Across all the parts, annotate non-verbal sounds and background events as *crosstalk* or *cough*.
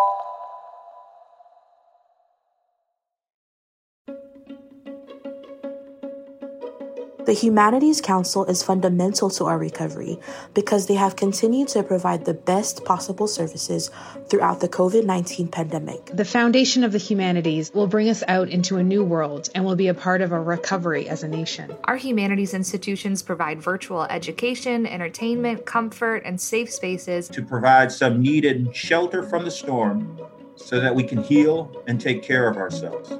you The Humanities Council is fundamental to our recovery because they have continued to provide the best possible services throughout the COVID 19 pandemic. The foundation of the humanities will bring us out into a new world and will be a part of our recovery as a nation. Our humanities institutions provide virtual education, entertainment, comfort, and safe spaces to provide some needed shelter from the storm so that we can heal and take care of ourselves.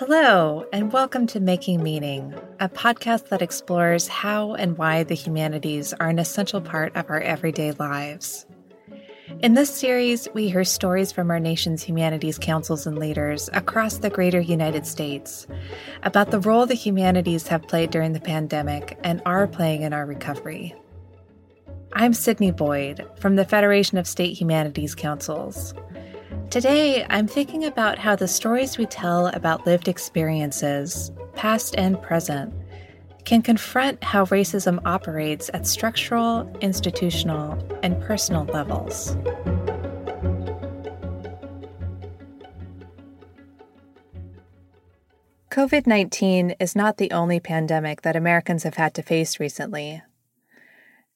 Hello, and welcome to Making Meaning, a podcast that explores how and why the humanities are an essential part of our everyday lives. In this series, we hear stories from our nation's humanities councils and leaders across the greater United States about the role the humanities have played during the pandemic and are playing in our recovery. I'm Sydney Boyd from the Federation of State Humanities Councils. Today, I'm thinking about how the stories we tell about lived experiences, past and present, can confront how racism operates at structural, institutional, and personal levels. COVID 19 is not the only pandemic that Americans have had to face recently.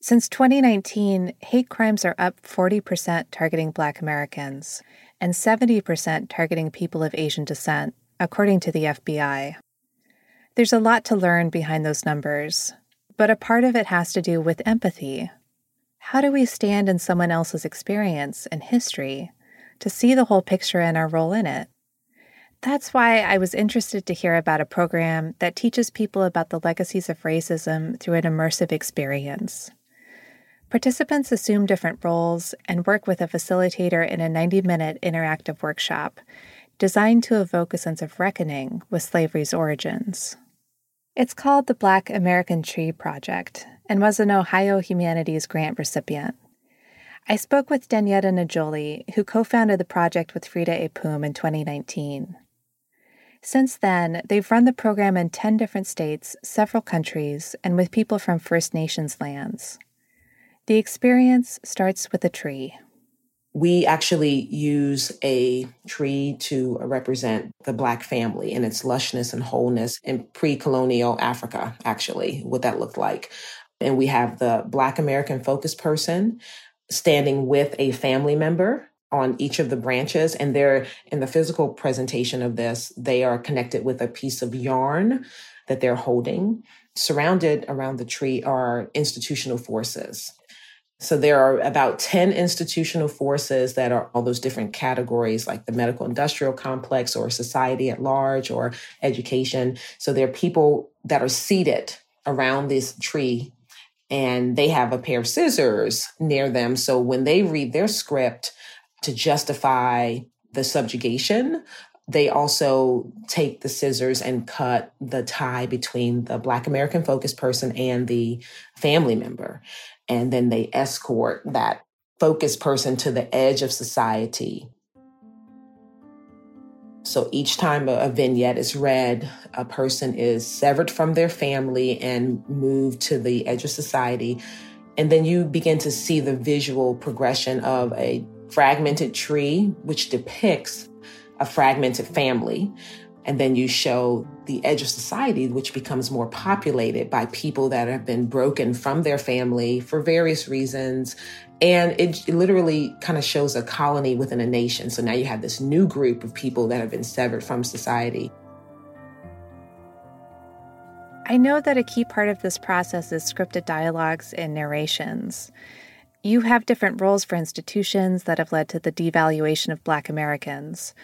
Since 2019, hate crimes are up 40% targeting Black Americans and 70% targeting people of Asian descent, according to the FBI. There's a lot to learn behind those numbers, but a part of it has to do with empathy. How do we stand in someone else's experience and history to see the whole picture and our role in it? That's why I was interested to hear about a program that teaches people about the legacies of racism through an immersive experience. Participants assume different roles and work with a facilitator in a 90 minute interactive workshop designed to evoke a sense of reckoning with slavery's origins. It's called the Black American Tree Project and was an Ohio Humanities Grant recipient. I spoke with Danietta Najoli, who co founded the project with Frida Epum in 2019. Since then, they've run the program in 10 different states, several countries, and with people from First Nations lands. The experience starts with a tree. We actually use a tree to represent the Black family and its lushness and wholeness in pre colonial Africa, actually, what that looked like. And we have the Black American focus person standing with a family member on each of the branches. And they're in the physical presentation of this, they are connected with a piece of yarn that they're holding. Surrounded around the tree are institutional forces. So there are about 10 institutional forces that are all those different categories, like the medical industrial complex or society at large or education. So there are people that are seated around this tree and they have a pair of scissors near them. So when they read their script to justify the subjugation, they also take the scissors and cut the tie between the Black American focused person and the family member and then they escort that focused person to the edge of society. So each time a, vignette is read, a person is severed from their family and moved to the edge of society. And then you begin to see the visual progression of a fragmented tree, which depicts a fragmented family. And then you show the edge of society, which becomes more populated by people that have been broken from their family for various reasons. And it literally kind of shows a colony within a nation. So now you have this new group of people that have been severed from society. I know that a key part of this process is scripted dialogues and narrations. You have different roles for institutions that have led to the devaluation of Black Americans,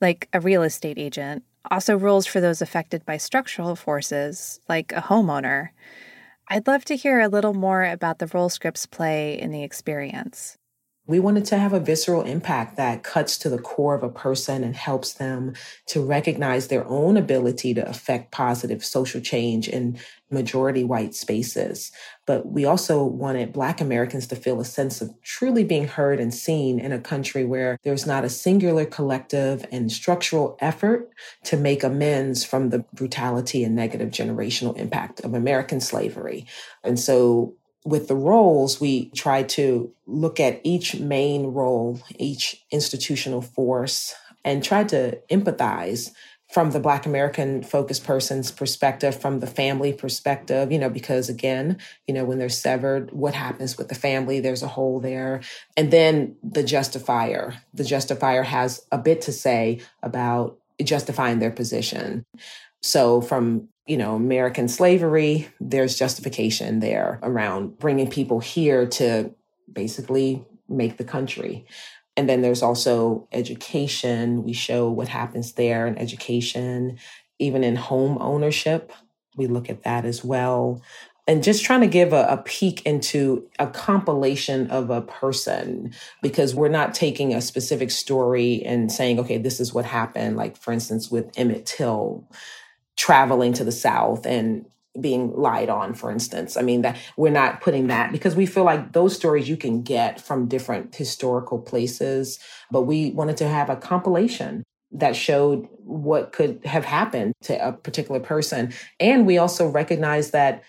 like a real estate agent also roles for those affected by structural forces, like a homeowner. I'd love to hear a little more about the role scripts play in the experience. We wanted to have a visceral impact that cuts to the core of a person and helps them to recognize their own ability to affect positive social change in majority white spaces. But we also wanted Black Americans to feel a sense of truly being heard and seen in a country where there's not a singular collective and structural effort to make amends from the brutality and negative generational impact of American slavery. And so with the roles, we try to look at each main role, each institutional force, and try to empathize from the Black American focused person's perspective, from the family perspective, you know, because again, you know, when they're severed, what happens with the family? There's a hole there. And then the justifier. The justifier has a bit to say about justifying their position. So from you know, American slavery, there's justification there around bringing people here to basically make the country. And then there's also education. We show what happens there in education, even in home ownership. We look at that as well. And just trying to give a, a, peek into a compilation of a person because we're not taking a specific story and saying, okay, this is what happened. Like, for instance, with Emmett Till traveling to the South and being lied on, for instance. I mean, that we're not putting that because we feel like those stories you can get from different historical places, but we wanted to have a compilation that showed what could have happened to a particular person. And we also recognize that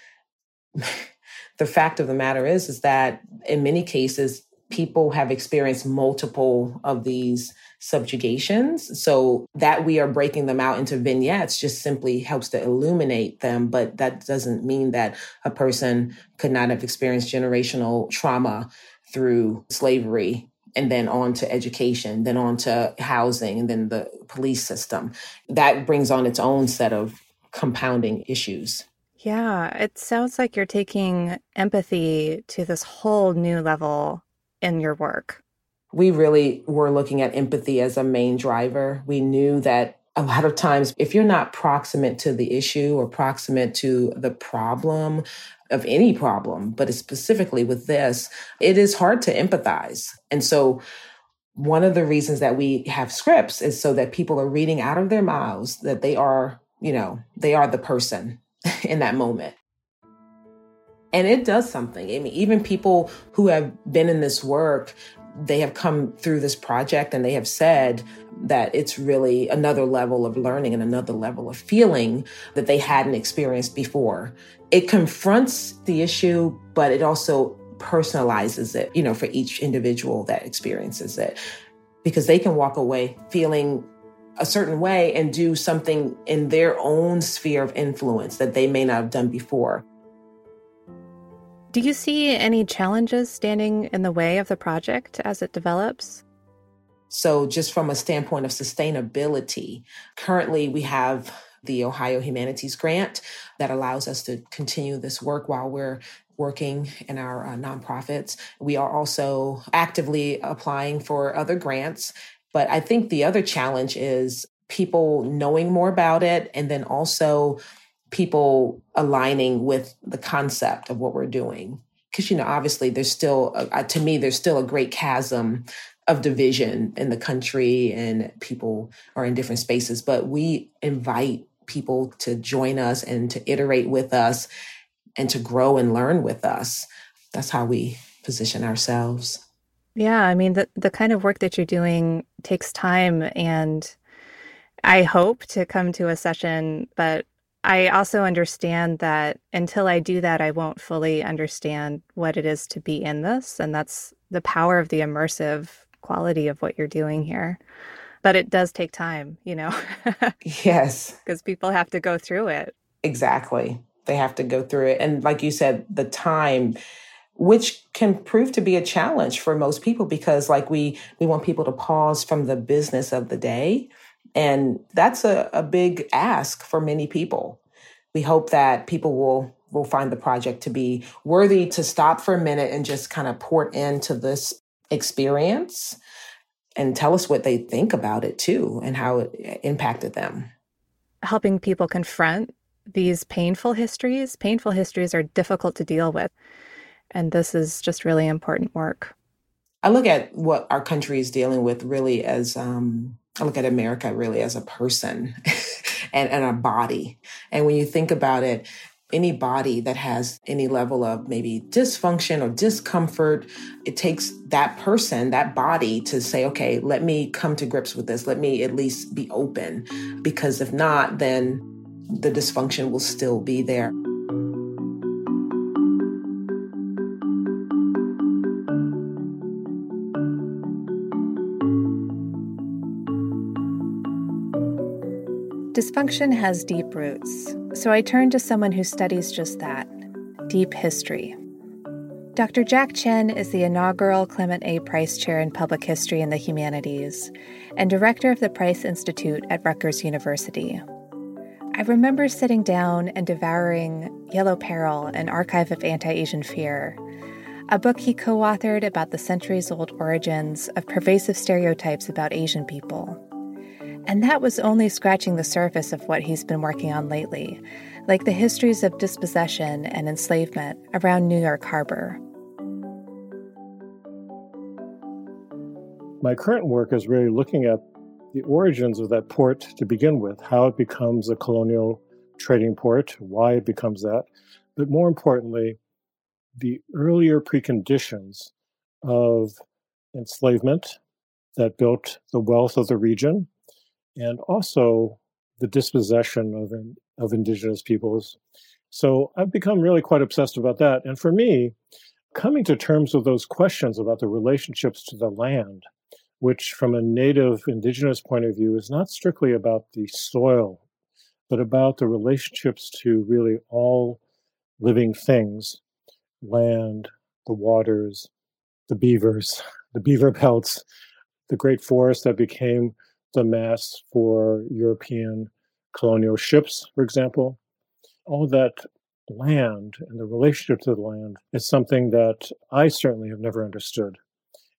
*laughs* the fact of the matter is, is that in many cases, people have experienced multiple of these subjugations. So that we are breaking them out into vignettes just simply helps to illuminate them. But that doesn't mean that a person could not have experienced generational trauma through slavery and then on to education, then on to housing, and then the police system. That brings on its own set of compounding issues. Yeah, it sounds like you're taking empathy to this whole new level in your work we really were looking at empathy as a main driver. We knew that a lot of times, if you're not proximate to the issue or proximate to the problem of any problem, but specifically with this, it is hard to empathize. And so, one of the reasons that we have scripts is so that people are reading out of their mouths that they are, you know, they are the person *laughs* in that moment. And it does something. I mean, even people who have been in this work they have come through this project and they have said that it's really another level of learning and another level of feeling that they hadn't experienced before. It confronts the issue, but it also personalizes it, you know, for each individual that experiences it. Because they can walk away feeling a certain way and do something in their own sphere of influence that they may not have done before. Do you see any challenges standing in the way of the project as it develops? So, just from a standpoint of sustainability, currently we have the Ohio Humanities Grant that allows us to continue this work while we're working in our uh, nonprofits. We are also actively applying for other grants. But I think the other challenge is people knowing more about it and then also people aligning with the concept of what we're doing. Because, you know, obviously there's still, a, to me, there's still a great chasm of division in the country and people are in different spaces. But we invite people to join us and to iterate with us and to grow and learn with us. That's how we position ourselves. Yeah, I mean the the kind of work that you're doing takes time and I hope to come to a session, but I also understand that until I do that, I won't fully understand what it is to be in this. And that's the power of the immersive quality of what you're doing here. But it does take time, you know? *laughs* yes. Because people have to go through it. Exactly. They have to go through it. And like you said, the time which can prove to be a challenge for most people because like we we want people to pause from the business of the day and that's a, a big ask for many people. We hope that people will will find the project to be worthy to stop for a minute and just kind of port into this experience and tell us what they think about it too and how it impacted them. Helping people confront these painful histories. Painful histories are difficult to deal with. And this is just really important work. I look at what our country is dealing with really as um, I look at America really as a person *laughs* and, and a body. And when you think about it, any body that has any level of maybe dysfunction or discomfort, it takes that person, that body to say, okay, let me come to grips with this. Let me at least be open. Because if not, then the dysfunction will still be there. Dysfunction has deep roots, so I turned to someone who studies just that deep history. Dr. Jack Tchen is the inaugural Clement A. Price Chair in Public History and the Humanities and director of the Price Institute at Rutgers University. I remember sitting down and devouring Yellow Peril, an archive of anti Asian fear, a book he co authored about the centuries old origins of pervasive stereotypes about Asian people. And that was only scratching the surface of what he's been working on lately, like the histories of dispossession and enslavement around New York Harbor. My current work is really looking at the origins of that port to begin with, how it becomes a colonial trading port, why it becomes that, but more importantly, the earlier preconditions of enslavement that built the wealth of the region and also the dispossession of, of indigenous peoples. So I've become really quite obsessed about that. And for me, coming to terms with those questions about the relationships to the land, which from a native indigenous point of view is not strictly about the soil, but about the relationships to really all living things land, the waters, the beavers, *laughs* the beaver pelts, the great forest that became the mass for European colonial ships, for example. All that land and the relationship to the land is something that I certainly have never understood.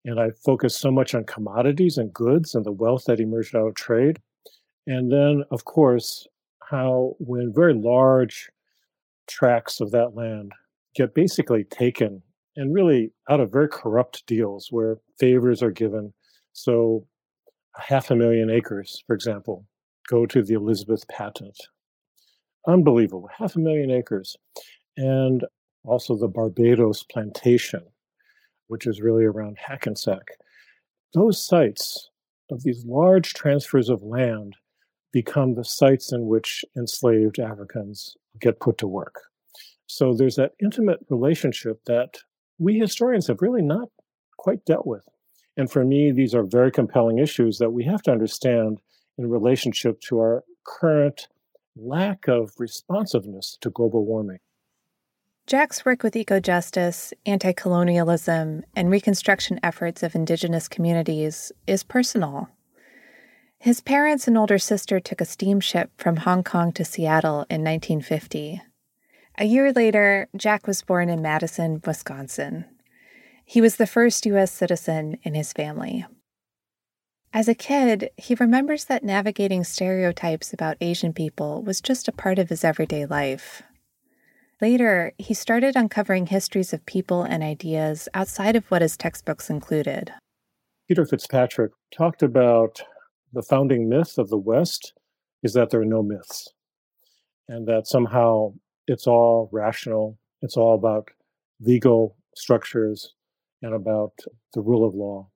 And I focus so much on commodities and goods and the wealth that emerged out of trade. And then, of course, how when very large tracts of that land get basically taken and really out of very corrupt deals where favors are given. So half a million acres, for example, go to the Elizabeth patent. Unbelievable, half a million acres. And also the Barbados plantation, which is really around Hackensack. Those sites of these large transfers of land become the sites in which enslaved Africans get put to work. So there's that intimate relationship that we historians have really not quite dealt with. And for me, these are very compelling issues that we have to understand in relationship to our current lack of responsiveness to global warming. Jack's work with eco justice, anti colonialism, and reconstruction efforts of indigenous communities is personal. His parents and older sister took a steamship from Hong Kong to Seattle in 1950. A year later, Jack was born in Madison, Wisconsin. He was the first U.S. citizen in his family. As a kid, he remembers that navigating stereotypes about Asian people was just a part of his everyday life. Later, he started uncovering histories of people and ideas outside of what his textbooks included. Peter Fitzpatrick talked about the founding myth of the West is that there are no myths, and that somehow it's all rational, it's all about legal structures, and about the rule of law.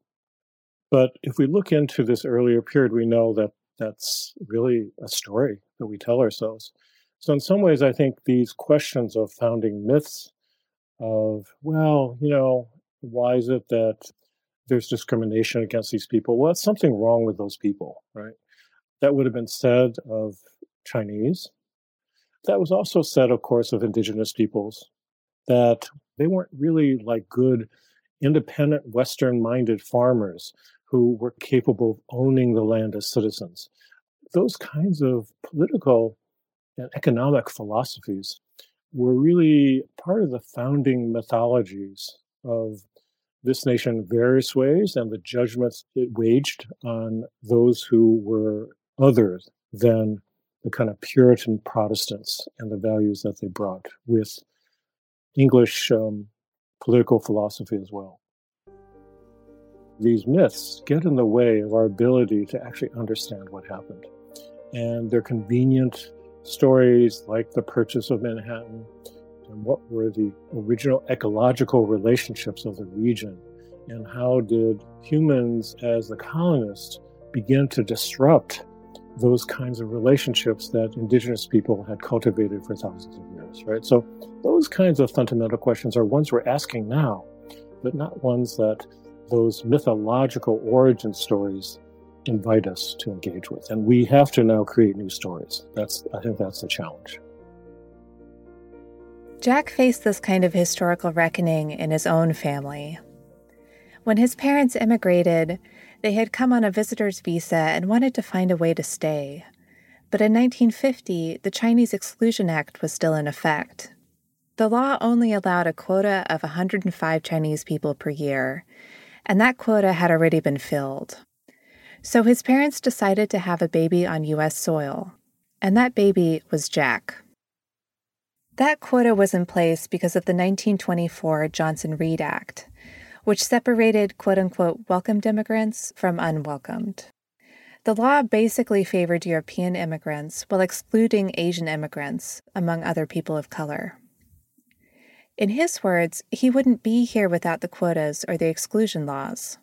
But if we look into this earlier period, we know that that's really a story that we tell ourselves. So, in some ways, I think these questions of founding myths of, well, you know, why is it that there's discrimination against these people? Well, it's something wrong with those people, right? That would have been said of Chinese. That was also said, of course, of indigenous peoples, that they weren't really like good independent Western minded farmers who were capable of owning the land as citizens. Those kinds of political and economic philosophies were really part of the founding mythologies of this nation in various ways and the judgments it waged on those who were other than the kind of Puritan Protestants and the values that they brought with English um, political philosophy as well. These myths get in the way of our ability to actually understand what happened. And they're convenient stories like the purchase of Manhattan and what were the original ecological relationships of the region and how did humans as the colonists begin to disrupt those kinds of relationships that indigenous people had cultivated for thousands of years, right? So those kinds of fundamental questions are ones we're asking now, but not ones that those mythological origin stories invite us to engage with. And we have to now create new stories. That's I think that's the challenge. Jack faced this kind of historical reckoning in his own family. When his parents immigrated, they had come on a visitor's visa and wanted to find a way to stay. But in 1950, the Chinese Exclusion Act was still in effect. The law only allowed a quota of 105 Chinese people per year, and that quota had already been filled. So his parents decided to have a baby on U.S. soil, and that baby was Jack. That quota was in place because of the 1924 Johnson Reed Act, which separated quote unquote welcomed immigrants from unwelcomed. The law basically favored European immigrants while excluding Asian immigrants, among other people of color. In his words, he wouldn't be here without the quotas or the exclusion laws.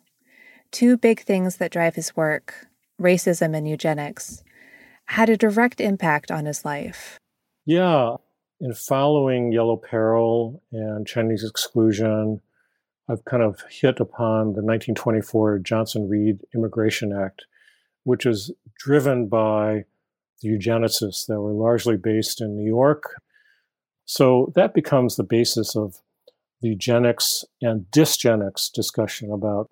Two big things that drive his work, racism and eugenics, had a direct impact on his life. Yeah. In following Yellow Peril and Chinese exclusion, I've kind of hit upon the 1924 Johnson Reed Immigration Act, which is driven by the eugenicists that were largely based in New York. So that becomes the basis of the eugenics and dysgenics discussion about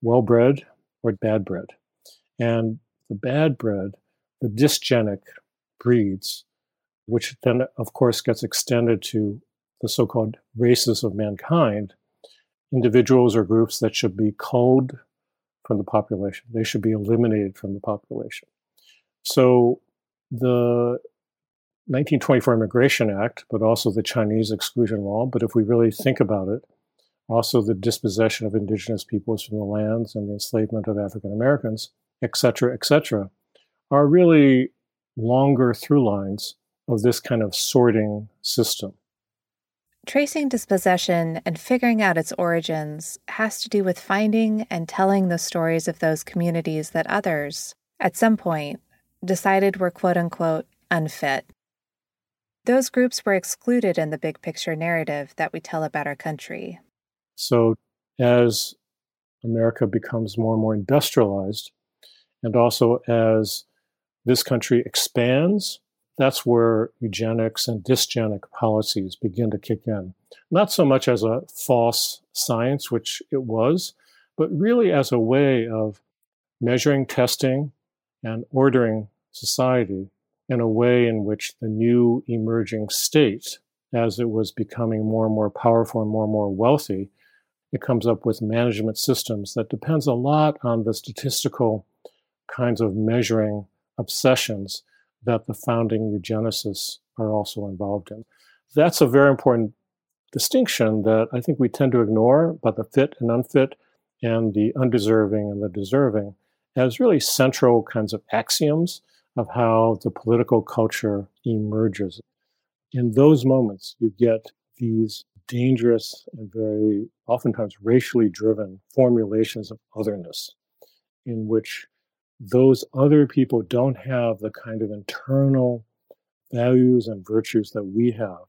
well bred or bad bred. And the bad bred, the dysgenic breeds, which then, of course, gets extended to the so called races of mankind, individuals or groups that should be culled from the population. They should be eliminated from the population. So the 1924 Immigration Act, but also the Chinese exclusion law, but if we really think about it, also the dispossession of indigenous peoples from the lands and the enslavement of African Americans, et cetera, et cetera, are really longer through lines of this kind of sorting system. Tracing dispossession and figuring out its origins has to do with finding and telling the stories of those communities that others, at some point, decided were quote unquote unfit. Those groups were excluded in the big picture narrative that we tell about our country. So, as America becomes more and more industrialized, and also as this country expands that's where eugenics and dysgenic policies begin to kick in. Not so much as a false science, which it was, but really as a way of measuring, testing, and ordering society in a way in which the new emerging state, as it was becoming more and more powerful and more and more wealthy, it comes up with management systems that depends a lot on the statistical kinds of measuring obsessions that the founding eugenicists are also involved in. That's a very important distinction that I think we tend to ignore about the fit and unfit and the undeserving and the deserving as really central kinds of axioms of how the political culture emerges. In those moments, you get these dangerous and very oftentimes racially driven formulations of otherness in which those other people don't have the kind of internal values and virtues that we have,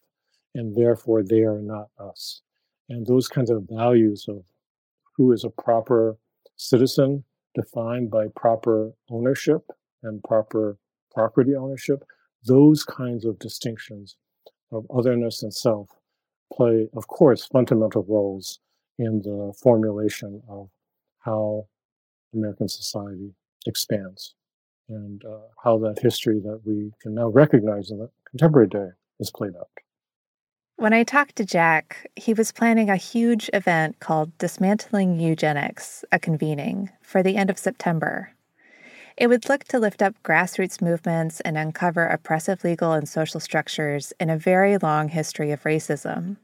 and therefore they are not us. And those kinds of values of who is a proper citizen, defined by proper ownership and proper property ownership, those kinds of distinctions of otherness and self play, of course, fundamental roles in the formulation of how American society expands and uh, how that history that we can now recognize in the contemporary day is played out. When I talked to Jack, he was planning a huge event called Dismantling Eugenics, a convening, for the end of September. It would look to lift up grassroots movements and uncover oppressive legal and social structures in a very long history of racism.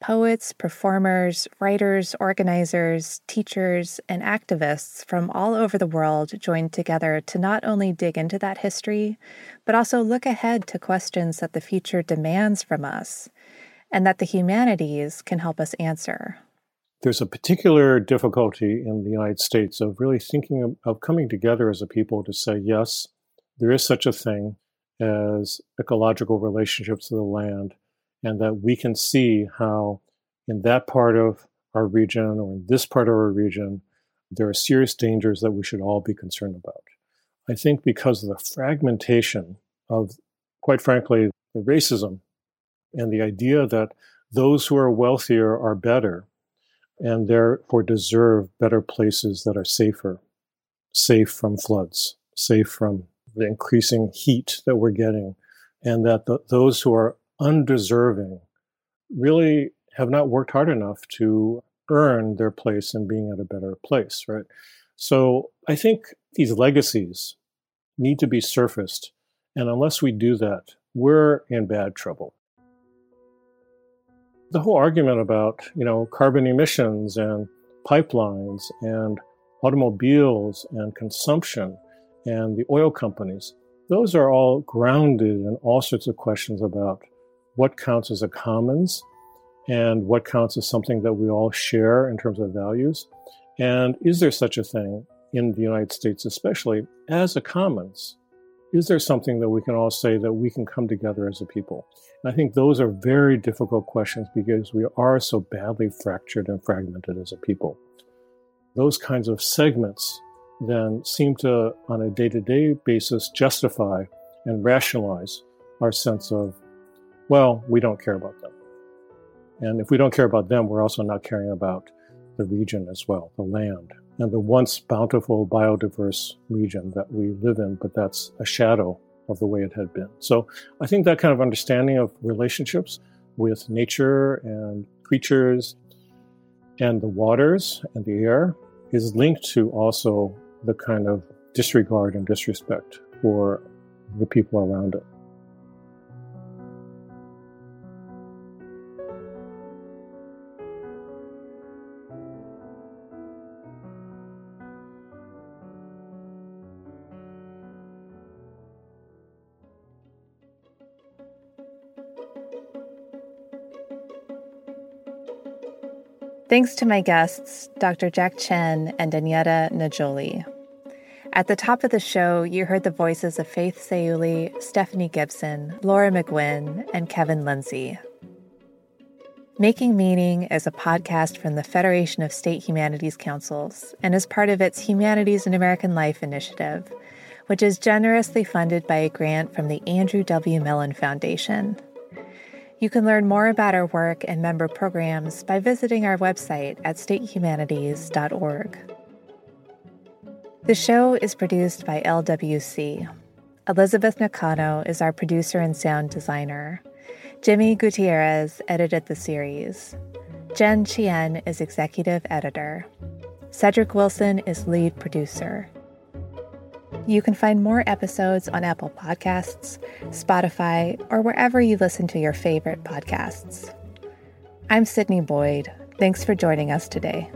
Poets, performers, writers, organizers, teachers, and activists from all over the world joined together to not only dig into that history, but also look ahead to questions that the future demands from us and that the humanities can help us answer. There's a particular difficulty in the United States of really thinking of, of coming together as a people to say, yes, there is such a thing as ecological relationships to the land and that we can see how in that part of our region or in this part of our region, There are serious dangers that we should all be concerned about. I think because of the fragmentation of, quite frankly, the racism and the idea that those who are wealthier are better and therefore deserve better places that are safer, safe from floods, safe from the increasing heat that we're getting, and that the, those who are undeserving really have not worked hard enough to earn their place in being at a better place, right? So I think these legacies need to be surfaced. And unless we do that, we're in bad trouble. The whole argument about, you know, carbon emissions and pipelines and automobiles and consumption and the oil companies, those are all grounded in all sorts of questions about what counts as a commons and what counts as something that we all share in terms of values. And is there such a thing in the United States, especially as a commons? Is there something that we can all say that we can come together as a people? And I think those are very difficult questions because we are so badly fractured and fragmented as a people. Those kinds of segments then seem to, on a day to day basis, justify and rationalize our sense of, well, we don't care about them. And if we don't care about them, we're also not caring about the region as well, the land, and the once bountiful, biodiverse region that we live in, but that's a shadow of the way it had been. So I think that kind of understanding of relationships with nature and creatures and the waters and the air is linked to also the kind of disregard and disrespect for the people around it. Thanks to my guests, Dr. Jack Tchen and Danietta Najoli. At the top of the show, you heard the voices of Faith Sayuli, Stephanie Gibson, Laura McGuinn, and Kevin Lindsay. Making Meaning is a podcast from the Federation of State Humanities Councils and is part of its Humanities in American Life initiative, which is generously funded by a grant from the Andrew W. Mellon Foundation. You can learn more about our work and member programs by visiting our website at statehumanities.org. The show is produced by LWC. Elizabeth Nakano is our producer and sound designer. Jimmy Gutierrez edited the series. Jen Chien is executive editor. Cedric Wilson is lead producer. You can find more episodes on Apple Podcasts, Spotify, or wherever you listen to your favorite podcasts. I'm Sydney Boyd. Thanks for joining us today.